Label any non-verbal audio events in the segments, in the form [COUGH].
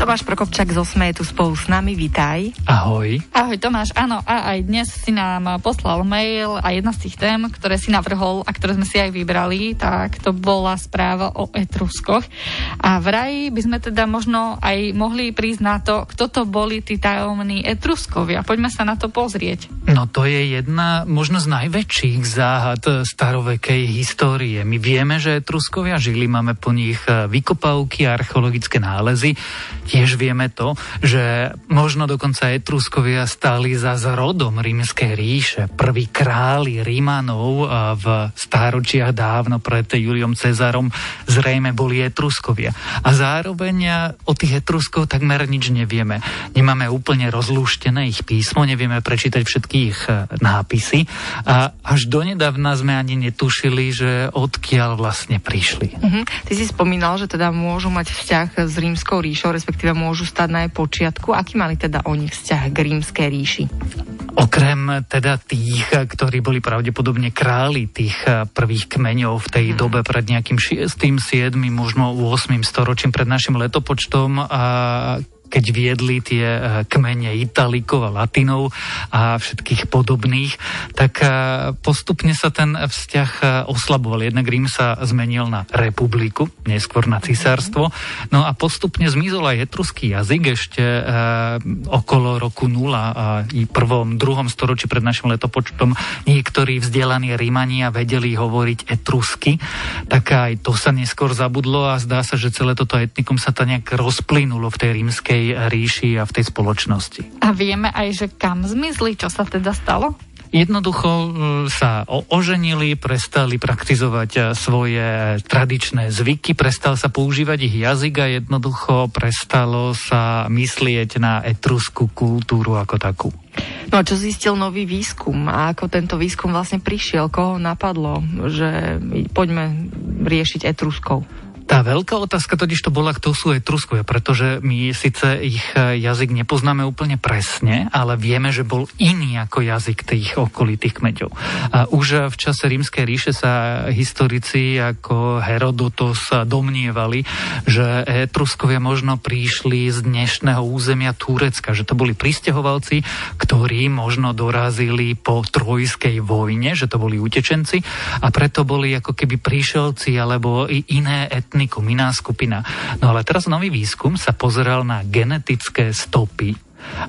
Tomáš Prokopčak zo SME je tu spolu s nami, vítaj. Ahoj. Ahoj Tomáš, áno, a aj dnes si nám poslal mail a jedna z tých tém, ktoré si navrhol a ktoré sme si aj vybrali, tak to bola správa o Etruskoch. A vraj by sme teda možno aj mohli prísť na to, kto to boli tí tajomní Etruskovia. Poďme sa na to pozrieť. No to je jedna možno z najväčších záhad starovekej histórie. My vieme, že Etruskovia žili, máme po nich vykopavky, archeologické nálezy. Tiež vieme to, že možno dokonca Etruskovia stáli za zrodom rímskej ríše. Prví králi Rímanov v stáročiach dávno pred Juliom Cezarom zrejme boli Etruskovia. A zároveň o tých Etruskov takmer nič nevieme. Nemáme úplne rozlúštené ich písmo, nevieme prečítať všetky ich e, nápisy a až donedávna sme ani netušili, že odkiaľ vlastne prišli. Uh-huh. Ty si spomínal, že teda môžu mať vzťah s rímskou ríšou, respektíve respektíve môžu stať na jej počiatku. Aký mali teda oni vzťah k rímskej ríši? Okrem teda tých, ktorí boli pravdepodobne králi tých eh, prvých kmeňov v tej hmm. dobe pred nejakým 6., 7., možno 8. storočím pred našim letopočtom a keď viedli tie eh, kmene Italikov a Latinov a všetkých podobných, tak eh, postupne sa ten vzťah eh, oslaboval. Jednak Rím sa zmenil na republiku, neskôr na cisárstvo. No a postupne zmizol aj etruský jazyk ešte okolo roku 0 a i prvom, druhom storočí pred našim letopočtom niektorí vzdelaní Rímania vedeli hovoriť etrusky, tak aj to sa neskôr zabudlo a zdá sa, že celé toto etnikum sa to nejak rozplynulo v tej rímskej tej ríši a v tej spoločnosti. A vieme aj, že kam zmizli, čo sa teda stalo? Jednoducho e, sa oženili, prestali praktizovať e, svoje tradičné zvyky, prestal sa používať ich jazyk a jednoducho prestalo sa myslieť na etruskú kultúru ako takú. No a čo zistil nový výskum a ako tento výskum vlastne prišiel, koho napadlo, že poďme riešiť etruskov? Tá veľká otázka totiž to bola, kto sú Etruskovia, pretože my síce ich e, jazyk nepoznáme úplne presne, ale vieme, že bol iný ako jazyk tých okolitých kmeďov. A už v čase rímskej ríše sa historici ako Herodotos domnievali, že Etruskovia možno prišli z dnešného územia Turecka, že to boli pristahovalci, ktorí možno dorazili po trojskej vojne, že to boli utečenci a preto boli ako keby príšelci alebo iné etniky etnikum, iná skupina. No ale teraz nový výskum sa pozeral na genetické stopy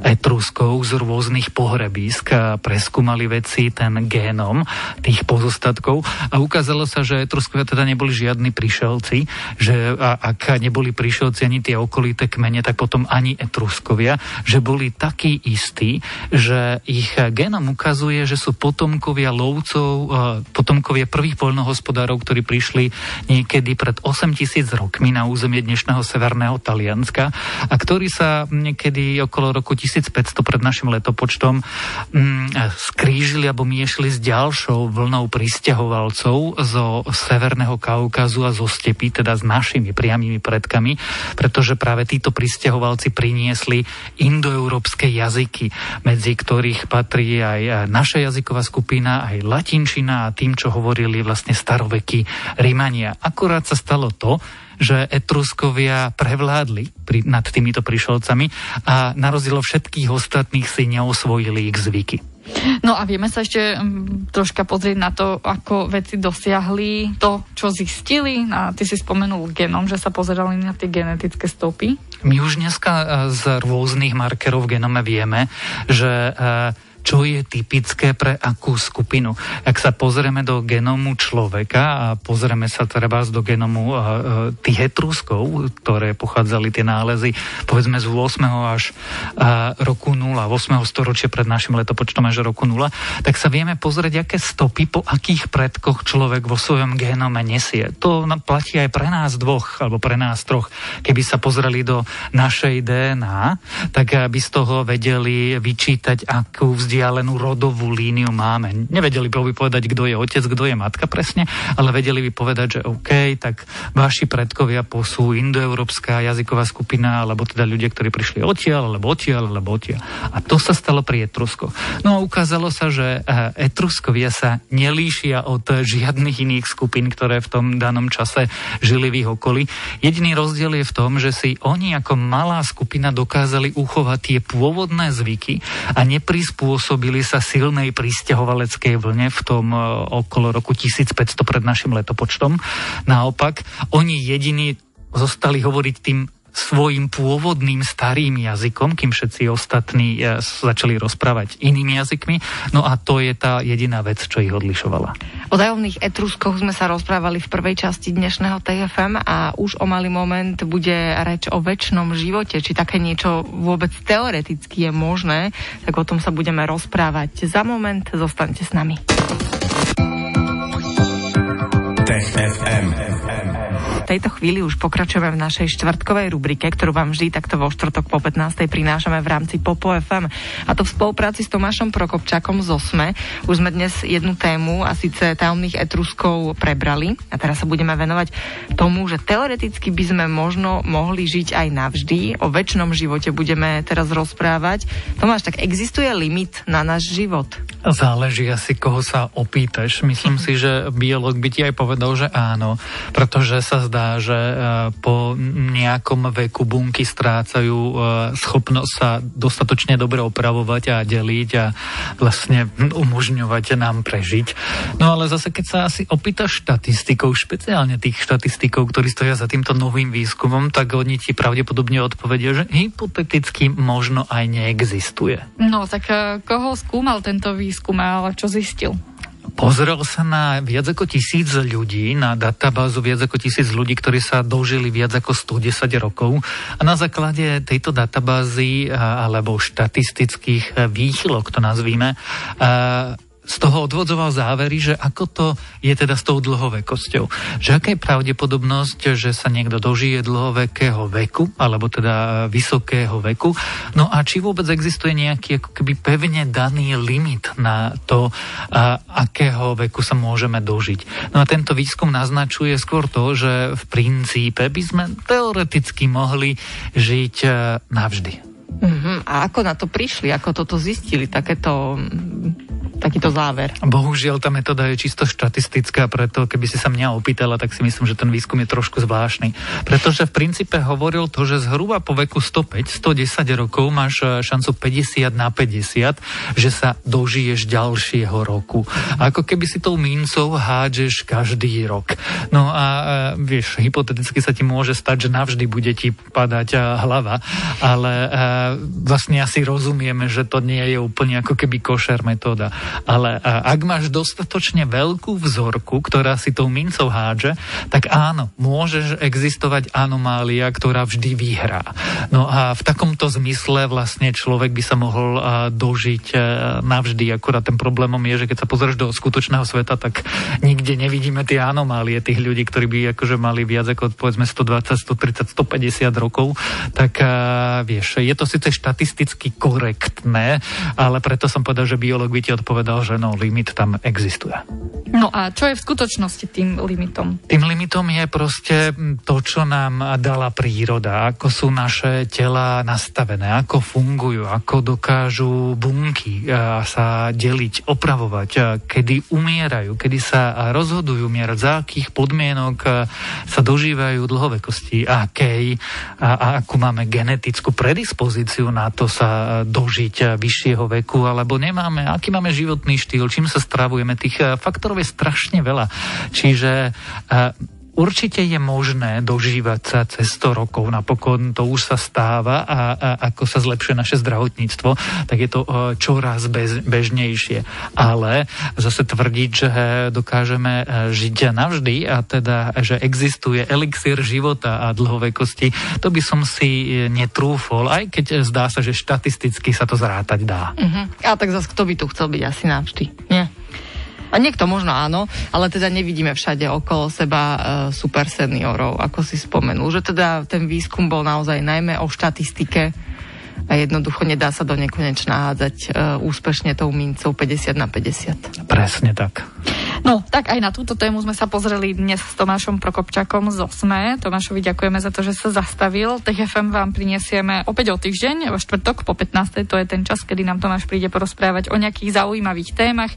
Etruskov z rôznych pohrebísk a preskúmali veci ten génom tých pozostatkov. A ukázalo sa, že Etruskovia teda neboli žiadni prišelci, že ak neboli prišelci ani tie okolité kmene, tak potom ani Etruskovia, že boli takí istí, že ich génom ukazuje, že sú potomkovia lovcov, potomkovia prvých poľnohospodárov, ktorí prišli niekedy pred 8000 rokmi na územie dnešného severného Talianska a ktorí sa niekedy okolo roku 1500 pred našim letopočtom mm, skrížili alebo miešli s ďalšou vlnou pristahovalcov zo Severného Kaukazu a zo stepy, teda s našimi priamými predkami, pretože práve títo pristahovalci priniesli indoeurópske jazyky, medzi ktorých patrí aj naša jazyková skupina, aj latinčina a tým, čo hovorili vlastne starovekí Rímania. Akurát sa stalo to, že Etruskovia prevládli pri, nad týmito prišelcami a na rozdiel všetkých ostatných si neosvojili ich zvyky. No a vieme sa ešte um, troška pozrieť na to, ako veci dosiahli to, čo zistili. A ty si spomenul genom, že sa pozerali na tie genetické stopy. My už dneska e, z rôznych markerov v genome vieme, že uh, čo je typické pre akú skupinu. Ak sa pozrieme do genomu človeka a pozrieme sa treba do genomu uh, tých etruskov, ktoré pochádzali tie nálezy povedzme z 8. až uh, roku 0, 8. storočia pred našim letopočtom až roku 0, tak sa vieme pozrieť, aké stopy po akých predkoch človek vo svojom genome nesie. To platí aj pre nás dvoch, alebo pre nás troch. Keby sa pozreli do našej DNA, tak by z toho vedeli vyčítať, akú vzdialenosť vzdialenú rodovú líniu máme. Nevedeli by povedať, kto je otec, kto je matka presne, ale vedeli by povedať, že OK, tak vaši predkovia posú indoeurópska jazyková skupina, alebo teda ľudia, ktorí prišli odtiaľ, alebo odtiaľ, alebo odtiaľ. A to sa stalo pri Etruskoch. No a ukázalo sa, že eh, Etruskovia sa nelíšia od žiadnych iných skupín, ktoré v tom danom čase žili v ich okolí. Jediný rozdiel je v tom, že si oni ako malá skupina dokázali uchovať tie pôvodné zvyky a neprispôsobili sa silnej pristahovaleckej vlne v tom eh, okolo roku 1500 pred našim letopočtom. Naopak, oni jediní zostali hovoriť tým svojim pôvodným starým jazykom, kým všetci ostatní e, začali rozprávať inými jazykmi. No a to je tá jediná vec, čo ich odlišovala. O dajovných etruskoch sme sa rozprávali v prvej časti dnešného TFM a už o malý moment bude reč o väčšnom živote. Či také niečo vôbec teoreticky je možné, tak o tom sa budeme rozprávať. Za moment zostaňte s nami. Tejto chvíli už pokračujeme v našej štvrtkovej rubrike, ktorú vám vždy takto vo štvrtok po 15. prinášame v rámci Popo FM. A to v spolupráci s Tomášom Prokopčakom z OSME. Už sme dnes jednu tému a síce tajomných etruskov prebrali. A teraz sa budeme venovať tomu, že teoreticky by sme možno mohli žiť aj navždy. O väčšnom živote budeme teraz rozprávať. Tomáš, tak existuje limit na náš život? Záleží asi, koho sa opýtaš. Myslím [LAUGHS] si, že biolog by ti aj povedal, že áno, pretože sa zdá, že e, po nejakom veku bunky strácajú e, schopnosť sa dostatočne dobre opravovať a deliť a vlastne umožňovať nám prežiť. No ale zase, keď sa asi opýtaš štatistikov, špeciálne tých štatistikov, ktorí stoja za týmto novým výskumom, tak oni ti pravdepodobne odpovedia, že hypoteticky možno aj neexistuje. No tak e, koho skúmal tento výskum a čo zistil? Pozrel sa na viac ako tisíc ľudí, na databázu viac ako tisíc ľudí, ktorí sa dožili viac ako 110 rokov a na základe tejto databázy alebo štatistických výchylok, to nazvíme, z toho odvodzoval závery, že ako to je teda s tou dlhovekosťou. Že aká je pravdepodobnosť, že sa niekto dožije dlhovekého veku, alebo teda vysokého veku. No a či vôbec existuje nejaký ako keby pevne daný limit na to, a, akého veku sa môžeme dožiť. No a tento výskum naznačuje skôr to, že v princípe by sme teoreticky mohli žiť e, navždy. Uh-huh. A ako na to prišli? Ako toto zistili? Takéto takýto záver. Bohužiaľ, tá metóda je čisto štatistická, preto keby si sa mňa opýtala, tak si myslím, že ten výskum je trošku zvláštny. Pretože v princípe hovoril to, že zhruba po veku 105, 110 rokov máš e, šancu 50 na 50, že sa dožiješ ďalšieho roku. Ako keby si tou mincov hádžeš každý rok. No a e, vieš, hypoteticky sa ti môže stať, že navždy bude ti padať e, hlava, ale vlastne asi rozumieme, že to nie je úplne ako keby košer metóda. Ale ak máš dostatočne veľkú vzorku, ktorá si tou mincov hádže, tak áno, môže existovať anomália, ktorá vždy vyhrá. No a v takomto zmysle vlastne človek by sa mohol dožiť e, navždy. Akurát ten problémom je, že keď sa pozrieš do skutočného sveta, tak nikde nevidíme tie anomálie tých ľudí, ktorí by akože mali viac ako povedzme 120, 130, 150 rokov, tak vieš, je to síce štatisticky korektné, ale preto som povedal, že biolog by ti odpovedal povedal, že no, limit tam existuje. No a čo je v skutočnosti tým limitom? Tým limitom je proste to, čo nám dala príroda, ako sú naše tela nastavené, ako fungujú, ako dokážu bunky sa deliť, opravovať, kedy umierajú, kedy sa rozhodujú mierať, za akých podmienok sa dožívajú dlhovekosti, akej a, a akú máme genetickú predispozíciu na to sa dožiť vyššieho veku, alebo nemáme, aký máme život životný štýl, čím sa stravujeme, tých eh, faktorov je strašne veľa. Čiže eh, Určite je možné dožívať sa cez 100 rokov, napokon to už sa stáva a, a ako sa zlepšuje naše zdravotníctvo, tak je to eh, čoraz bez, bežnejšie. Ale zase tvrdiť, že dokážeme žiť navždy a teda, že existuje elixír života a dlhovekosti, to by som si netrúfol, aj keď zdá sa, že štatisticky sa to zrátať dá. Uh-huh. A tak zase kto by tu chcel byť asi navždy, nie? A niekto možno áno, ale teda nevidíme všade okolo seba e, super seniorov, ako si spomenul. Že teda ten výskum bol naozaj najmä o štatistike a jednoducho nedá sa do nekonečna hádzať uh, úspešne tou mincov 50 na 50. Presne tak. No, tak aj na túto tému sme sa pozreli dnes s Tomášom Prokopčakom z OSME. Tomášovi ďakujeme za to, že sa zastavil. Tech FM vám prinesieme opäť o týždeň, vo štvrtok po 15. To je ten čas, kedy nám Tomáš príde porozprávať o nejakých zaujímavých témach.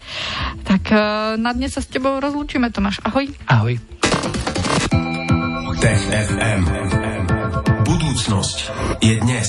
Tak uh, na dnes sa s tebou rozlúčime, Tomáš. Ahoj. Ahoj. Tech FM. Budúcnosť je dnes.